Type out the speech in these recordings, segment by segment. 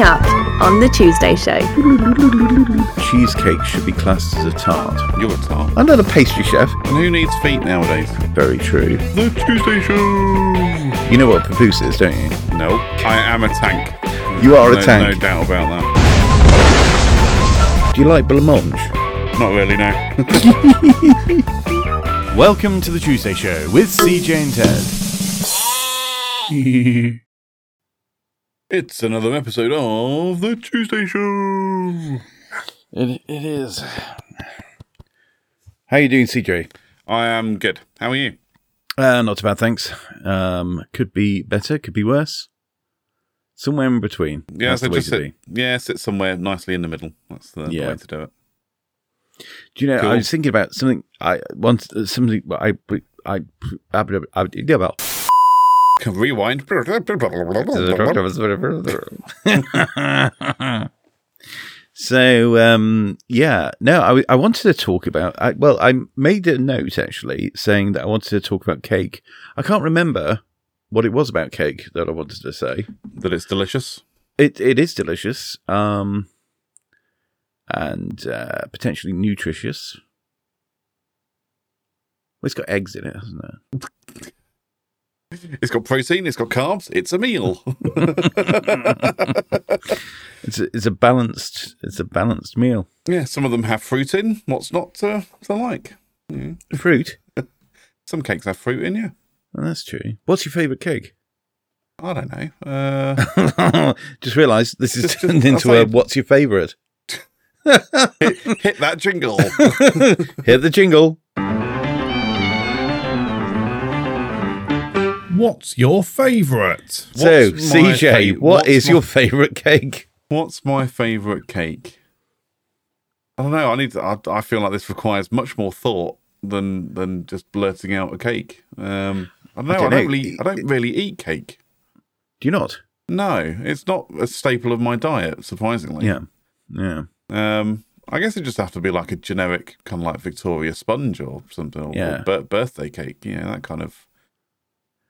Coming up on the Tuesday Show. Cheesecake should be classed as a tart. You're a tart. I'm not a pastry chef. And who needs feet nowadays? Very true. The Tuesday Show. You know what papoose is, don't you? No, I am a tank. You are a tank. No doubt about that. Do you like blancmange? Not really, no. Welcome to the Tuesday Show with CJ and Ted. it's another episode of the Tuesday Show. It, it is. How are you doing, CJ? I am good. How are you? Uh, not too bad, thanks. Um, could be better, could be worse. Somewhere in between. Yeah, That's so the way just to sit, be. yeah, sit somewhere nicely in the middle. That's the, the way to do it. Do you know? Cool. I was thinking about something. I once something. I I I, I, did about. Rewind. so um, yeah, no, I, I wanted to talk about. I, well, I made a note actually saying that I wanted to talk about cake. I can't remember what it was about cake that I wanted to say. that it's delicious. It it is delicious, um, and uh, potentially nutritious. Well, it's got eggs in it, hasn't it? It's got protein. It's got carbs. It's a meal. It's a, it's a balanced it's a balanced meal. yeah, some of them have fruit in. What's not to, to like? Fruit. Some cakes have fruit in. Yeah. Oh, that's true. What's your favourite cake? I don't know. Uh, Just realised this is Just- turned into a what's your favourite? hit, hit that jingle. Hit the jingle. What's your favourite? so, CJ, fa- what is my- your favourite cake? What's my favourite cake? I don't know. I need. To, I, I feel like this requires much more thought than than just blurting out a cake. Um, I don't know. I don't don't, know. really. I don't really eat cake. Do you not? No, it's not a staple of my diet. Surprisingly. Yeah. Yeah. Um, I guess it just have to be like a generic kind of like Victoria sponge or something, or, Yeah. bir- birthday cake. Yeah, that kind of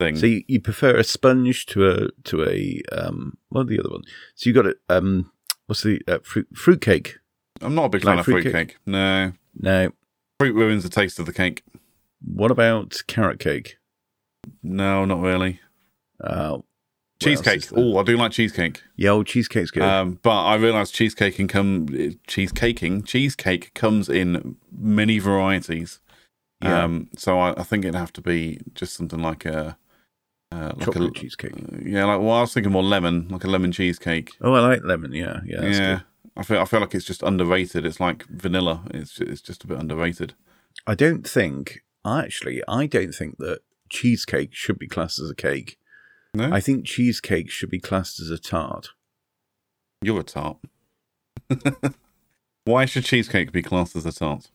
thing. So you, you prefer a sponge to a to a um what the other one? So you got a um what's the uh, fruit fruit cake? I'm not a big like fan of fruit cake? cake. No, No. fruit ruins the taste of the cake. What about carrot cake? No, not really. Uh, Cheesecake. Oh, I do like cheesecake. Yeah, old cheesecake's good. Um, but I realise cheesecake cheesecaking come cheesecaking cheesecake comes in many varieties. Yeah. Um, so I, I think it'd have to be just something like a uh, like Chocolate a, cheesecake. Yeah, like well, I was thinking more lemon, like a lemon cheesecake. Oh, I like lemon. Yeah, yeah, that's yeah, good. I feel I feel like it's just underrated. It's like vanilla. It's it's just a bit underrated. I don't think I actually. I don't think that cheesecake should be classed as a cake. No, I think cheesecake should be classed as a tart. you're a tart. Why should cheesecake be classed as a tart?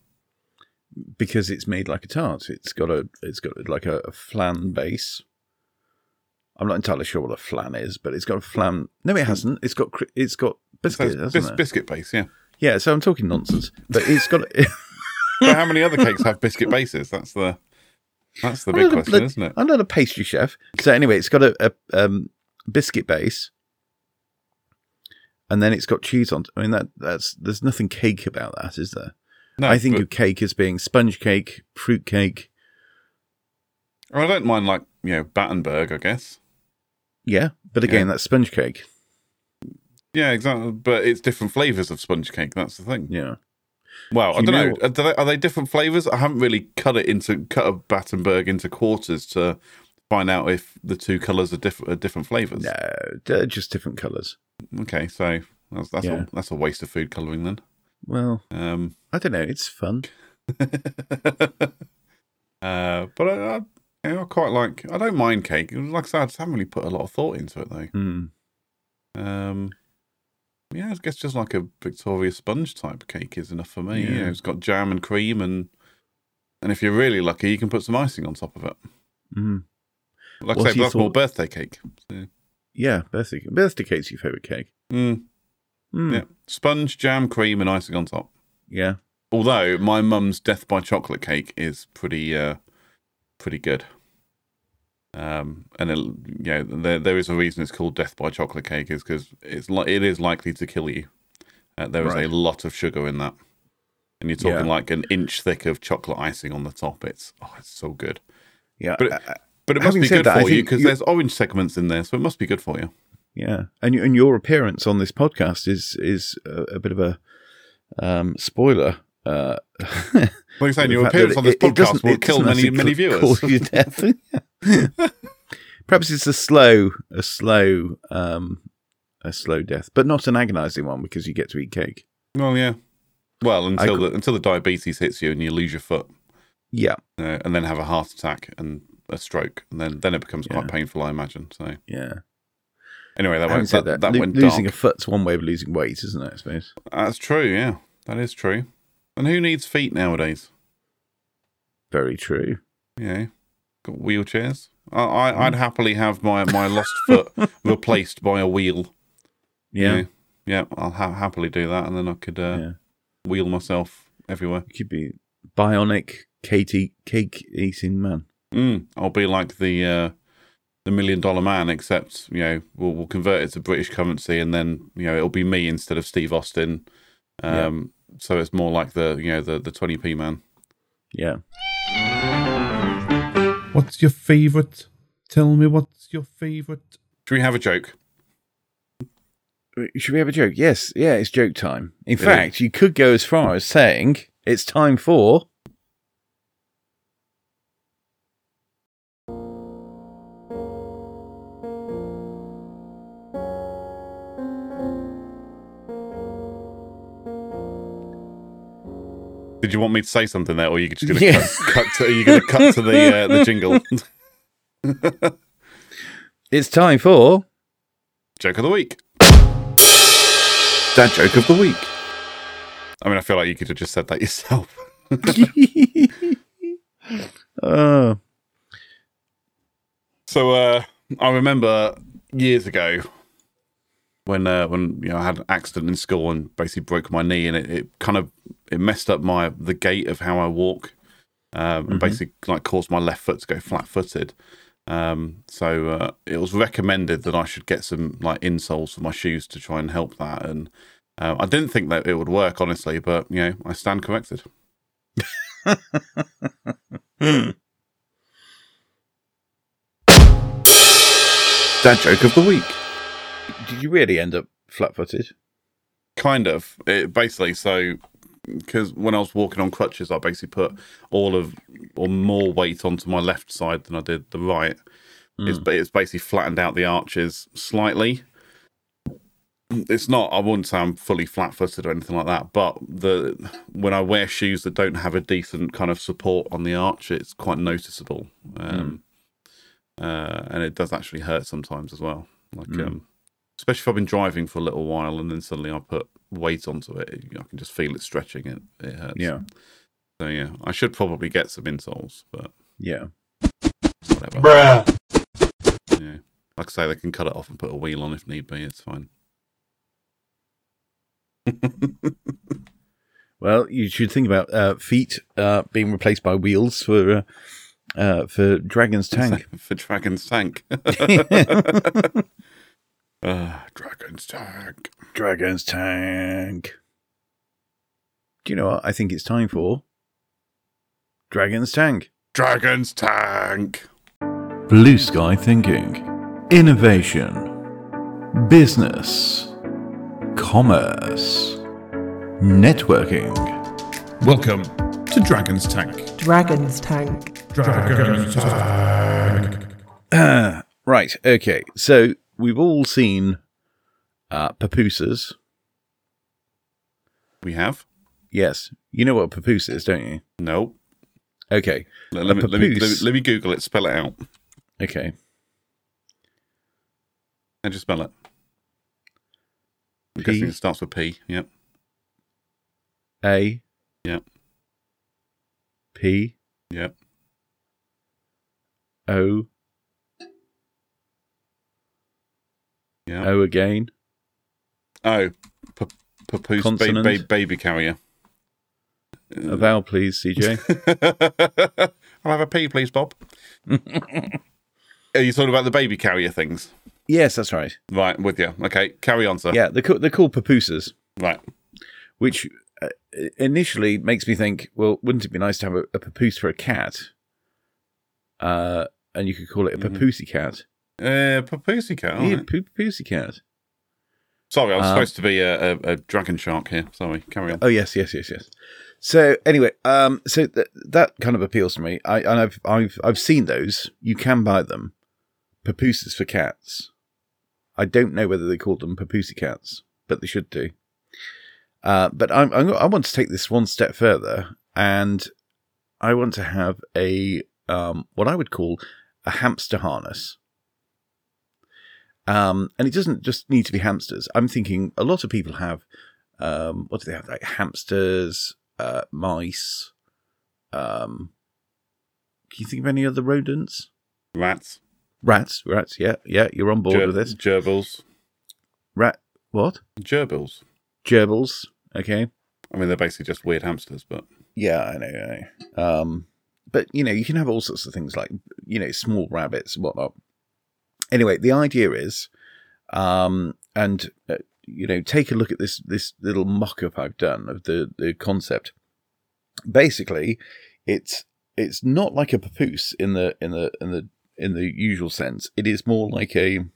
because it's made like a tart. It's got a it's got like a, a flan base. I'm not entirely sure what a flan is, but it's got a flan. No, it hasn't. It's got it's got biscuit, So hasn't bis- it? biscuit base, yeah. yeah, so I'm talking nonsense, but it's got. But how many other cakes have biscuit bases? That's the that's the I'm big not a question, isn't it? I'm not a pastry chef, so anyway, it's got a, a um, biscuit base, and then it's got cheese on. I mean that that's there's nothing cake about that, is there? No, I think but- of cake as being sponge cake, fruit cake. I don't mind like you know Battenberg, I guess. Yeah, but again, Yeah. that's sponge cake. Yeah, exactly. But it's different flavors of sponge cake. That's the thing. Yeah. Well, I don't know- know. Are they, are they different flavors? I haven't really cut it into cut a Battenberg into quarters to find out if the two colors are different are different flavors. No, they're just different colours. Okay, so that's that's, Yeah. a, that's a waste of food coloring then. Well, Um, I don't know. It's fun. uh, but I, I, know, I quite like. I don't mind cake. Like I said, I just haven't really put a lot of thought into it though. Hmm. Um, yeah, I guess just like a Victoria sponge type cake is enough for me. You know, it's got jam and cream, and and if you're really lucky, you can put some icing on top of it. Mm. Like What's I say, that's more birthday cake. So, Yeah, birthday birthday cake's your favourite cake. mm, Mm. Yeah, sponge, jam, cream, and icing on top. Yeah. Although my mum's death by chocolate cake is pretty uh, pretty good. Um, and it, know, there there is a reason it's called death by chocolate cake is because it's like it is likely to kill you. Uh, there is Right. a lot of sugar in that, and you're talking Yeah. like an inch thick of chocolate icing on the top. It's oh, it's so good. Yeah, But it, uh, but it must be good that, for you because there's orange segments in there, so it must be good for you. yeah, and and your appearance on this podcast is is a, a bit of a um, spoiler. Uh, Like saying, your appearance on this it- it podcast doesn't- will it kill many many viewers. cause you death. Perhaps it's a slow, a slow, um, a slow death, but not an agonising one because you get to eat cake. well, yeah. Well, until the until the diabetes hits you and you lose your foot, Yeah, uh, and then have a heart attack and a stroke, and then then it becomes quite Yeah. painful, I imagine. So yeah. anyway, that went that, that, that lo- went losing dark. a foot's one way of losing weight, isn't it? I suppose. That's true. Yeah, that is true. And who needs feet nowadays? Very true. Yeah, got wheelchairs. I, I. I'd happily have my my lost foot replaced by a wheel. Yeah, yeah, yeah, I'll ha- happily do that, and then I could uh, yeah. wheel myself everywhere. You could be bionic cake cake eating man. Mm, I'll be like the uh, the million dollar man, except you know we'll, we'll convert it to British currency, and then you know it'll be me instead of Steve Austin. Um, So it's more like the you know the the twenty p man. Yeah. What's your favourite? Tell me what's your favourite? Should we have a joke? Should we have a joke? Yes. Yeah, it's joke time. In It fact, you could go as far as saying it's time for. Did you want me to say something there, or are you just going to Yeah. cut, cut to? Are you going to cut to the uh, the jingle? It's time for. joke of the week. That joke of the week. I mean, I feel like you could have just said that yourself. Oh, So uh, I remember years ago when uh, when you know I had an accident in school and basically broke my knee and it, it kind of it messed up my the gait of how I walk um, and basically like caused my left foot to go flat footed. Um, so uh, it was recommended that I should get some like insoles for my shoes to try and help that. And uh, I didn't think that it would work honestly, but you know I stand corrected. That joke of the week. did you really end up flat-footed? Kind of. It basically so because when I was walking on crutches, I basically put all of or more weight onto my left side than I did the right. It's it's basically flattened out the arches slightly. It's not. I wouldn't say I'm fully flat-footed or anything like that. But the when I wear shoes that don't have a decent kind of support on the arch, it's quite noticeable. Um, uh, and it does actually hurt sometimes as well. Like um, especially if I've been driving for a little while and then suddenly I put weight onto it, I can just feel it stretching. It it hurts. Yeah. So yeah, I should probably get some insoles, but Yeah. whatever. Yeah. Like I say, they can cut it off and put a wheel on if need be. It's fine. Well, you should think about uh, feet uh, being replaced by wheels for uh, uh, for Dragon's Tank. for Dragon's Tank. Ah, Dragon's Tank. Dragon's Tank. Do you know what? I think it's time for Dragon's Tank. Dragon's Tank. Blue sky thinking, innovation, business, commerce, networking. Welcome to Dragon's Tank. Dragon's Tank. Dragon's Tank. Ah, right. Okay. So we've all seen uh, papooses. We have Yes. You know what a papoose is, don't you? no. Okay. Let, let me, let, me, let, me, let me Google it. Spell it out. Okay. And you spell it. I'm P. guessing it starts with P. Yep. A. Yep. P. Yep. O. Yeah. O again. Oh, papoose ba- ba- baby carrier. A vowel, please, CJ. I'll have a P, please, Bob. are you talking about the baby carrier things? Yes, that's right. Right, with you. Okay, carry on, sir. Yeah, they're, ca- they're called papooses, Right. which uh, initially makes me think, well, wouldn't it be nice to have a, a papoose for a cat? Uh, and you could call it a Mhm. papoosey cat. Uh, Papoosey cat. all Yeah, right. poo- papoosey cat. Sorry, I was Um, supposed to be a, a, a dragon shark here. Sorry, carry on. Oh yes, yes, yes, yes. So anyway, um, so th- that kind of appeals to me. I and I've I've I've seen those. You can buy them, papooses for cats. I don't know whether they call them papoosey cats, but they should do. Uh, but I'm, I'm I want to take this one step further, and I want to have a um, what I would call a hamster harness. Um, and it doesn't just need to be hamsters. I'm thinking a lot of people have um, what do they have? Like hamsters, uh, mice. Um, can you think of any other rodents? Rats. Rats, rats. Yeah, yeah. You're on board Ger- with this. Gerbils. Rat. What? Gerbils. Gerbils. Okay. I mean, they're basically just weird hamsters, but Yeah, I know. I know. Um, but you know, you can have all sorts of things like you know, small rabbits and whatnot. Anyway, the idea is, um, and uh, you know, take a look at this this little mock-up I've done of the the concept. Basically, it's it's not like a papoose in the in the in the in the usual sense. It is more like a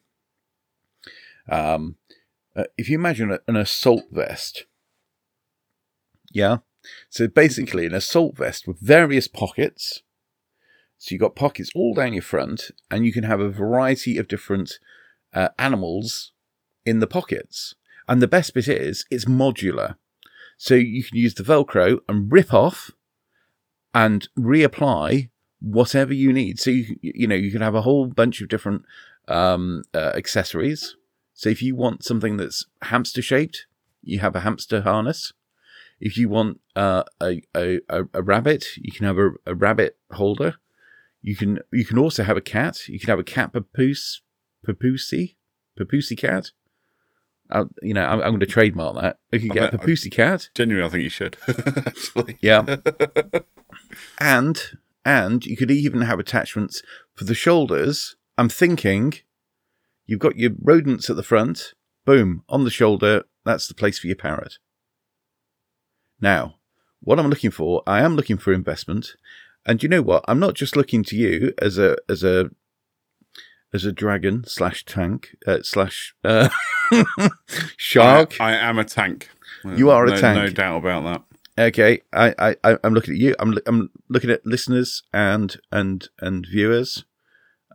um, uh, if you imagine an assault vest, yeah. So basically, an assault vest with various pockets. So you've got pockets all down your front, and you can have a variety of different uh, animals in the pockets. And the best bit is it's modular. So you can use the Velcro and rip off and reapply whatever you need. So you, you know you can have a whole bunch of different um, uh, accessories. So if you want something that's hamster shaped, you have a hamster harness. If you want uh, a, a a rabbit, you can have a, a rabbit holder. You can you can also have a cat. You can have a cat papoose, papoosey, papoosey cat. i you know, I'm, I'm going to trademark that. You can I get a papoosey cat. genuinely, I think you should. Actually. Yeah. and and you could even have attachments for the shoulders. I'm thinking you've got your rodents at the front, boom, on the shoulder, that's the place for your parrot. Now, what I'm looking for, I am looking for investment. And you know what? I'm not just looking to you as a as a as a dragon slash tank uh, slash uh, shark. I, I am a tank. You are a No- tank. No doubt about that. Okay, I, I, I'm looking at you. I'm, I'm looking at listeners and and and viewers.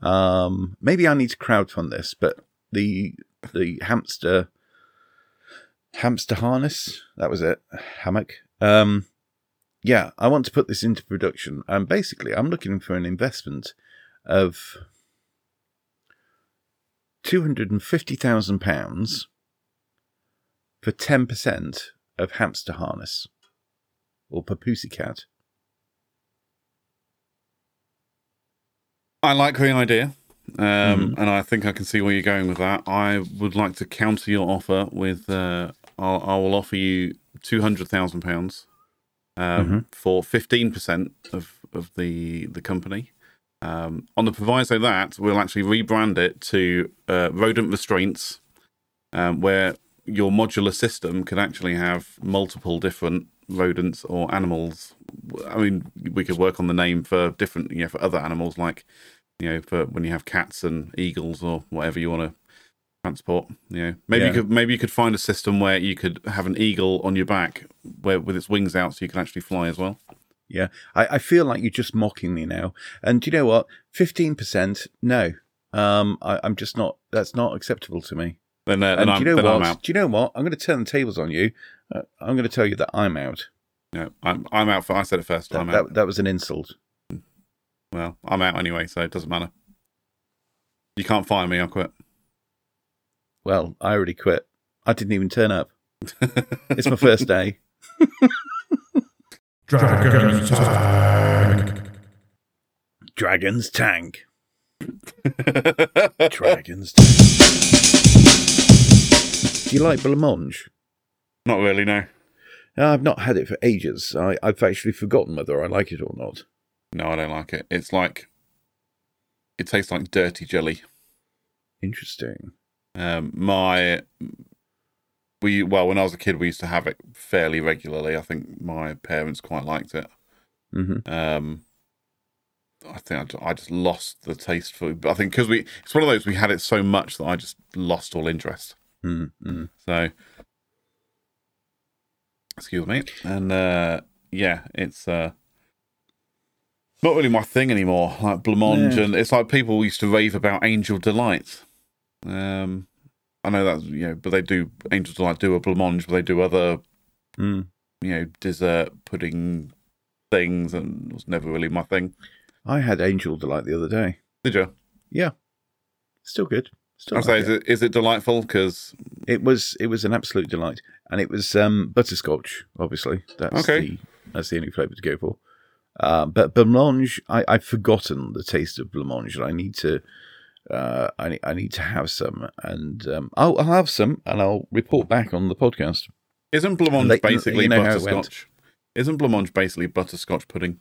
Um, maybe I need to crowdfund this, but the the hamster hamster harness that was it hammock. Um, yeah, I want to put this into production, and basically, I'm looking for an investment of two hundred and fifty thousand pounds for ten percent of hamster harness or papoosey cat. I like the idea, um, Mhm. and I think I can see where you're going with that. I would like to counter your offer with uh, I'll, I will offer you two hundred thousand pounds um, Mhm. for fifteen percent of of the the company. Um, on the proviso that we'll actually rebrand it to uh, rodent restraints, um, where your modular system can actually have multiple different rodents or animals. I mean, we could work on the name for different, you know, for other animals, like you know, for when you have cats and eagles or whatever you want to transport. You know, maybe Yeah. you could maybe you could find a system where you could have an eagle on your back, where with its wings out, so you can actually fly as well. Yeah, I, I feel like you're just mocking me now. And do you know what? Fifteen percent? No, um, I, I'm just not. That's not acceptable to me. Then, uh, And then, do I'm, you know what? I'm out. Do you know what? I'm going to turn the tables on you. Uh, I'm going to tell you that I'm out. No, I'm I'm out. For, I said it first. That, I'm out. that, that was an insult. Well, I'm out anyway, so it doesn't matter. You can't fire me. I'll quit. Well, I already quit. I didn't even turn up. It's my first day. Dragon's tank. Dragon's tank. Dragon's tank. Do you like blancmange? Not really. No. No, I've not had it for ages. I, I've actually forgotten whether I like it or not. No, I don't like it. It's like it tastes like dirty jelly. Interesting. Um, my we well, when I was a kid, we used to have it fairly regularly. I think my parents quite liked it. hmm Um, I think I ju- I just lost the taste for. But I think because we, it's one of those we had it so much that I just lost all interest. mm mm. So, excuse me, and uh, yeah, it's uh, not really my thing anymore. Like blancmange, Yeah. and it's like people used to rave about Angel Delight. Um, I know that's you know, but they do Angel Delight do a blancmange, but they do other Mm. you know dessert pudding things, and it was never really my thing. I had Angel Delight the other day. Did you? Yeah, still good. Still I like say, it. is it is it delightful? Because It was it was an absolute delight, and it was um, butterscotch. Obviously, that's Okay. the that's the only flavour to go for. Uh, but blancmange, I, I've forgotten the taste of blancmange, and I need to uh, I need, I need to have some, and um, I'll, I'll have some, and I'll report back on the podcast. isn't blancmange basically you know butterscotch? Isn't blancmange basically butterscotch pudding?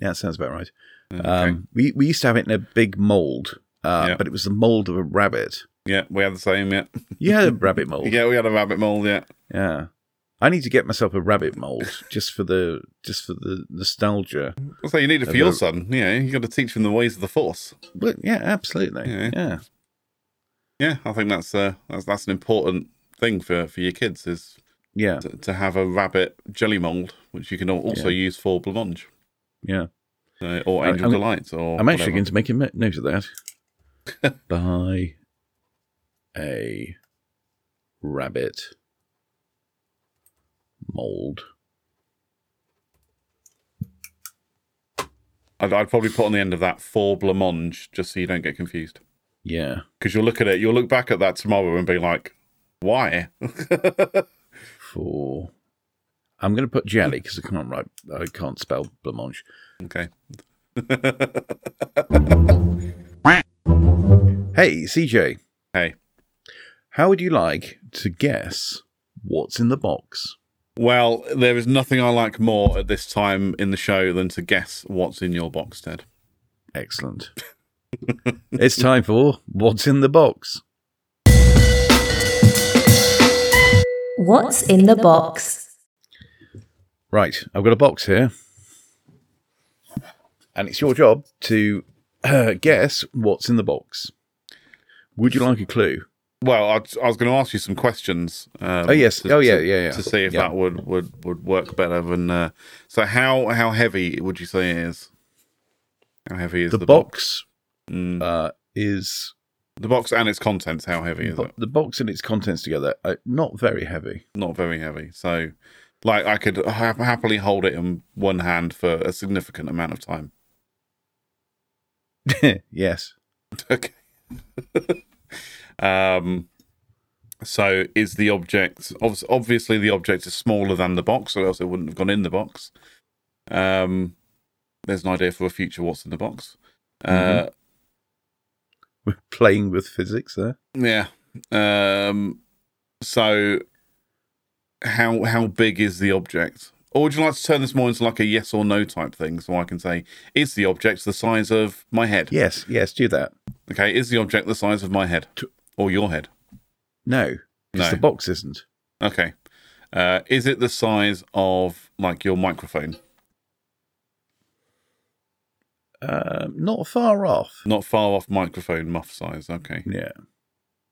Yeah, that sounds about right. Okay. Um, we we used to have it in a big mold, uh, Yeah. but it was the mold of a rabbit. yeah, we had the same. Yeah, You had a rabbit mold. yeah, we had a rabbit mold. Yeah, Yeah. I need to get myself a rabbit mold just for the just for the nostalgia. so you need it for your son. Yeah, you got to teach him the ways of the force. But yeah, absolutely. Yeah. Yeah. Yeah, I think that's uh, that's that's an important thing for for your kids is Yeah. to, to have a rabbit jelly mold, which you can al- also use for blancmange Yeah. uh, or I- angel I'm- delight or. I'm actually whatever. going to make a note of that. Buy a rabbit mold. I'd, I'd probably put on the end of that four blancmange just so you don't get confused. Yeah. Because you'll look at it, you'll look back at that tomorrow and be like, "Why?" four. I'm going to put jelly because I can't write. I can't spell blancmange. okay. Hey, CJ, Hey. how would you like to guess what's in the box? Well, there is nothing I like more at this time in the show than to guess what's in your box, Ted. Excellent. it's time for what's in the box. What's in the box? Right, I've got a box here, and it's your job to uh, guess what's in the box. Would you like a clue? Well, I, I was going to ask you some questions. Um, Oh, yes. to- Oh, yeah, yeah, yeah. To see if Yeah. that would, would, would work better than. Uh, so, how how heavy would you say it is? How heavy is The, the, box Mm. uh, is The box and its contents. How heavy is bo- it? the box and its contents together are not very heavy. Not very heavy. So, like, I could ha- happily hold it in one hand for a significant amount of time. yes. Okay. um. So, is the object obviously the object is smaller than the box, or else it wouldn't have gone in the box. Um. There's an idea for a future. What's in the box? Uh, We're playing with physics there. Yeah. Um. So, how how big is the object? Or would you like to turn this more into like a yes or no type thing, so I can say, is the object the size of my head? Yes, yes, do that. Okay, is the object the size of my head or your head? No, because No. the box isn't. Okay. Uh, is it the size of like your microphone? Um, not far off. Not far off microphone muff size. Okay. Yeah.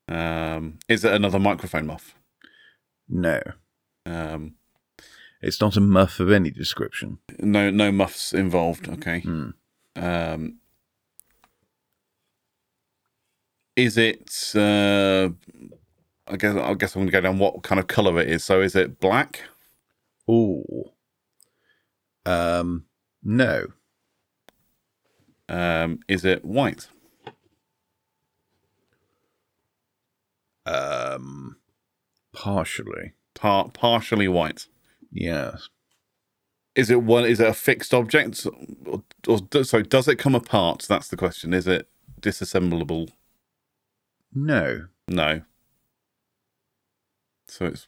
Um, is it another microphone muff? No, Um, it's not a muff of any description. no, no muffs involved. Okay. Hmm. Um, is it? Uh, I guess I guess I'm going to go down what kind of color it is. So is it black? Ooh. Um, no. Um, is it white? Um, partially. Par- partially white. Yes. Is it one? Is it a fixed object, or, or so does it come apart? That's the question. Is it disassemblable? No. No. So it's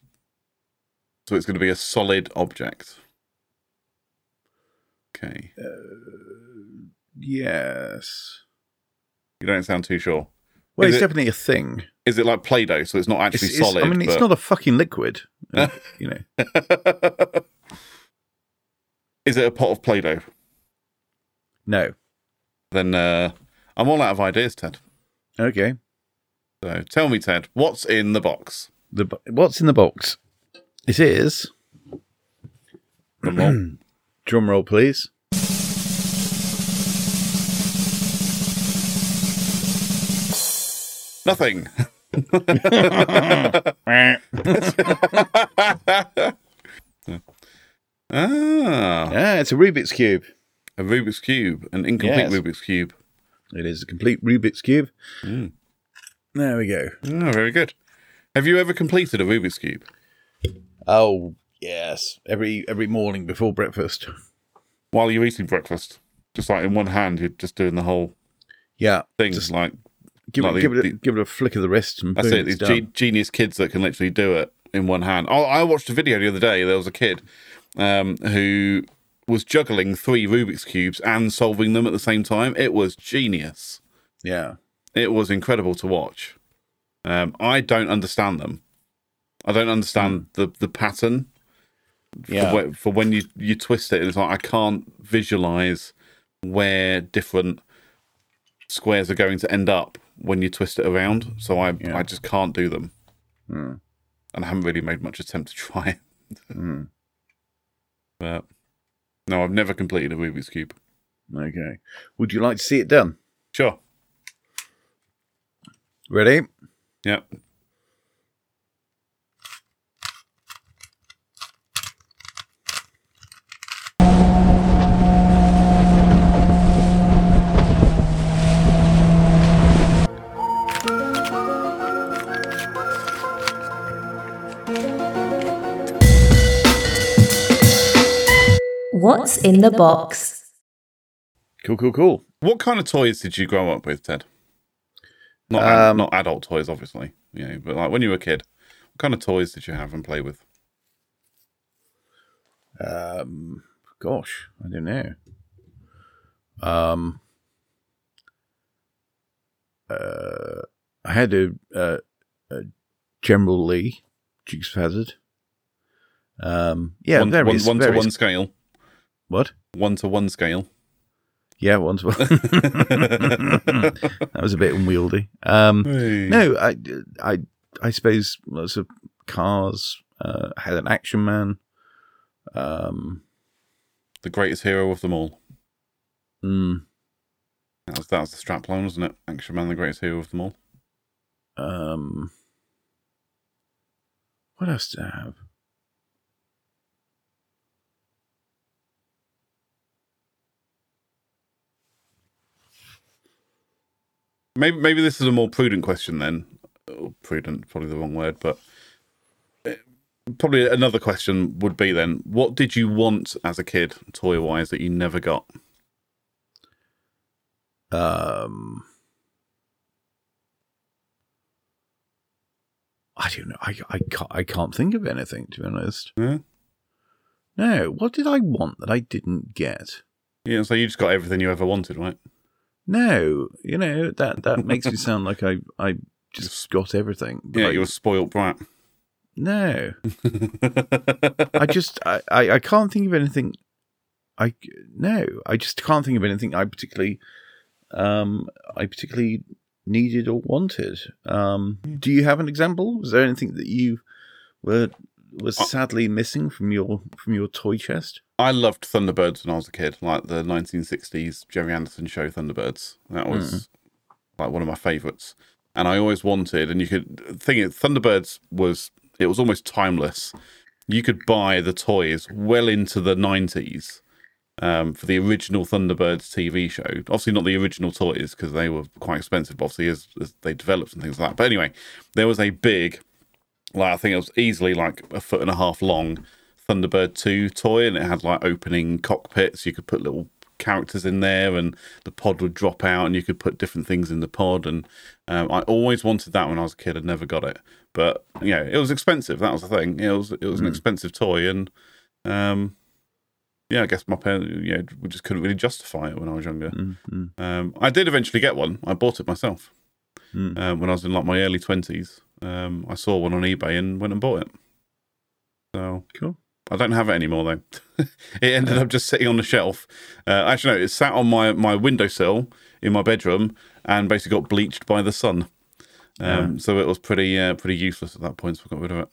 so it's going to be a solid object. Okay. Yes. You don't sound too sure. Well, Is it's it- definitely a thing. Is it like Play-Doh, so it's not actually it's- solid? I mean, it's not a fucking liquid. uh, you know. Is it a pot of Play-Doh? No. Then uh, I'm all out of ideas, Ted. Okay. So tell me, Ted, what's in the box? The what's in the box? It is. Drum roll. Drum roll, please. Nothing. ah, Ah, it's a Rubik's cube. a Rubik's cube, an incomplete Yes. Rubik's cube. It is a complete Rubik's cube. Mm. There we go. Oh, very good. Have you ever completed a Rubik's cube? Oh yes, every every morning before breakfast. while you're eating breakfast? Just like in one hand, you're just doing the whole Yeah, thing. Just like give like it, the- give it, a, the- give it a flick of the wrist, and that's boom, it. These done. ge- genius kids that can literally do it in one hand. Oh, I watched a video the other day. There was a kid um, who was juggling three Rubik's cubes and solving them at the same time. It was genius. yeah, It was incredible to watch. Um, I don't understand them. I don't understand the the pattern yeah. for, when, for when you you twist it. It's like I can't visualize where different squares are going to end up when you twist it around. So I Yeah. I just can't do them, Hmm. and I haven't really made much attempt to try. Hmm. But no, I've never completed a Rubik's cube. Okay. Would you like to see it done? Sure. Ready? Yep. What's in the box? Cool, cool, cool. What kind of toys did you grow up with, Ted? Not Um, not adult toys, obviously. You know, but like when you were a kid, what kind of toys did you have and play with? Um, gosh, I don't know. Um, uh, I had a, a, a General Lee Dukes of Hazzard. Um, yeah, one, various, one, one to one scale. What? One to one scale. Yeah, once. that was a bit unwieldy. Um, no, I, I, I suppose lots of cars. Uh, had an Action Man. Um, The greatest hero of them all. mm, That was that was the strapline, wasn't it? Action Man, the greatest hero of them all. um, what else did I have? Maybe maybe this is a more prudent question then. Oh, prudent, probably the wrong word, but eh, probably another question would be then: What did you want as a kid, toy wise, that you never got? Um, I don't know. I, I can't. I can't think of anything to be honest. Yeah, No. What did I want that I didn't get? yeah. So you just got everything you ever wanted, right? No. You know that that makes me sound like I I just got everything. but Yeah, I- you're a spoiled brat. no. I just I, I I can't think of anything. I no. I just can't think of anything I particularly um I particularly needed or wanted. Um, do you have an example? Was there anything that you were was sadly missing from your from your toy chest? I loved Thunderbirds when I was a kid, like the 1960s Gerry Anderson show Thunderbirds. That was like one of my favourites. And I always wanted, and you could think it, Thunderbirds was it was almost timeless. You could buy the toys well into the 90s um, for the original Thunderbirds TV show. Obviously, not the original toys because they were quite expensive. Obviously, as, as they developed and things like that. But anyway, there was a big, like I think it was easily like a foot and a half long Thunderbird 2 toy and it had like opening cockpits. You could put little characters in there and the pod would drop out and you could put different things in the pod. And um, I always wanted that when I was a kid. I never got it. But, yeah, it was expensive. That was the thing. It was, it was an expensive toy. And um, yeah, I guess my parents, you know, we just couldn't really justify it when I was younger. Mm, mm, Um, I did eventually get one. I bought it myself mm. um, when I was in like my early twenties. Um, I saw one on eBay and went and bought it. So Cool. I don't have it anymore though. it ended up just sitting on the shelf. Uh, actually, no, it sat on my my windowsill in my bedroom and basically got bleached by the sun. Um, So it was pretty uh, pretty useless at that point. So I got rid of it.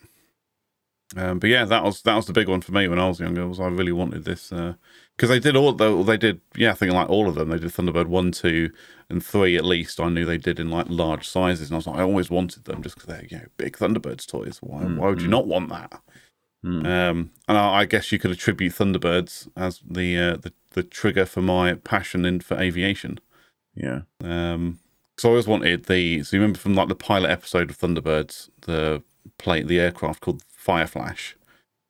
Um, but yeah, that was that was the big one for me when I was younger. Was I really wanted this because they did all the they did yeah I think like all of them they did Thunderbird one two and three at least I knew they did in like large sizes and I was like I always wanted them just because they're you know big Thunderbirds toys. Why why would you not want that? Mm. Um, and I, I guess you could attribute Thunderbirds as the uh, the the trigger for my passion in for aviation. Yeah. Um, so I always wanted the. So you remember from like the pilot episode of Thunderbirds, the plane, the aircraft called Fireflash.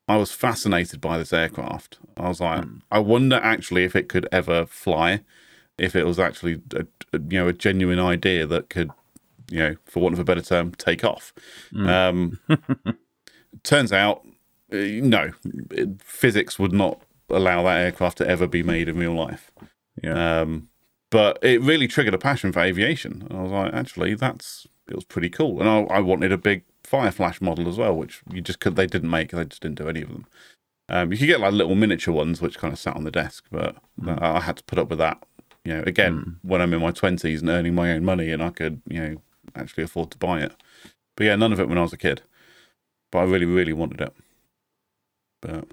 I was fascinated by this aircraft. I was like, I wonder actually if it could ever fly, if it was actually a, you know a genuine idea that could, you know, for want of a better term, take off. Um, turns out, uh, no, physics would not allow that aircraft to ever be made in real life. Yeah. Um, but it really triggered a passion for aviation. And I was like, actually, that's it was pretty cool. And I, I wanted a big Fireflash model as well, which you just could they didn't make. They just didn't do any of them. Um, you could get like little miniature ones, which kind of sat on the desk, but I I had to put up with that. You know, again, when I'm in my twenties and earning my own money, and I could, you know, actually afford to buy it. But yeah, none of it when I was a kid. But I really, really wanted it. But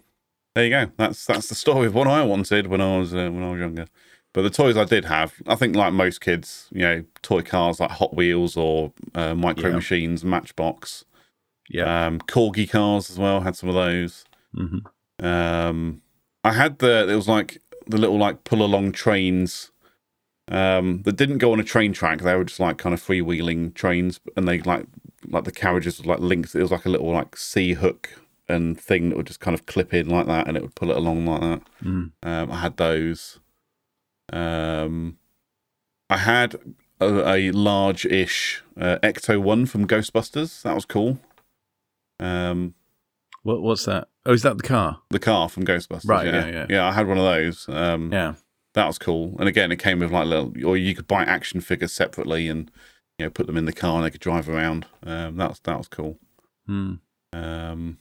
there you go. That's that's the story of what I wanted when I was uh, when I was younger. But the toys I did have, I think, like most kids, you know, toy cars like Hot Wheels or uh, Micro Yeah. Machines, Matchbox, Yeah. um, Corgi cars as well. Had some of those. hmm Um, I had the it was like the little like pull along trains um, that didn't go on a train track. They were just like kind of freewheeling trains, and they like like the carriages were like linked. It was like a little like C hook and thing that would just kind of clip in like that, and it would pull it along like that. Mm. Um, I had those. Um, I had a, a large-ish uh, Ecto one from Ghostbusters. That was cool. Um, What What's that? Oh, is that the car? the car from Ghostbusters. Right, Yeah, yeah, yeah. I had one of those. Um, Yeah. that was cool. And again, it came with like little, or you could buy action figures separately and you know put them in the car and they could drive around. Um, that was that was cool. Mm. Um,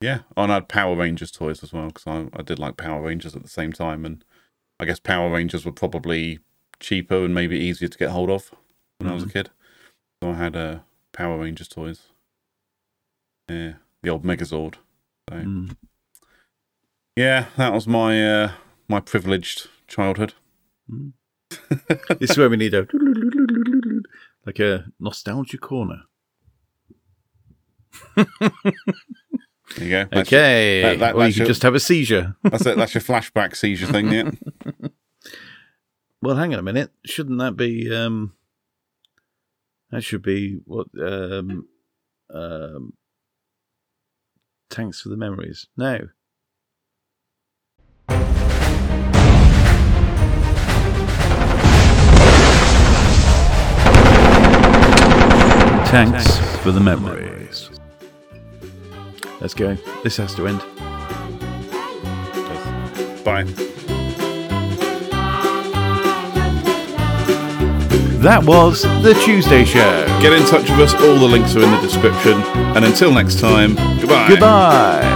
yeah, and I had Power Rangers toys as well because I, I did like Power Rangers at the same time, and I guess Power Rangers were probably cheaper and maybe easier to get hold of when I was a kid. So I had uh, Power Rangers toys. Yeah, the old Megazord. So Mm. yeah, that was my uh, my privileged childhood. This is where we need a like a nostalgia corner. There you go. That's your- Okay. that- that- or you your- just have a seizure. That's it. That's your flashback seizure thing, yeah. Well, hang on a minute. Shouldn't that be? um That should be what? um um Thanks for the memories. No. Thanks for the memories. Let's go. This has to end. Bye. Was The Tuesday Show. Get in touch with us. All the links are in the description. And until next time, goodbye. Goodbye.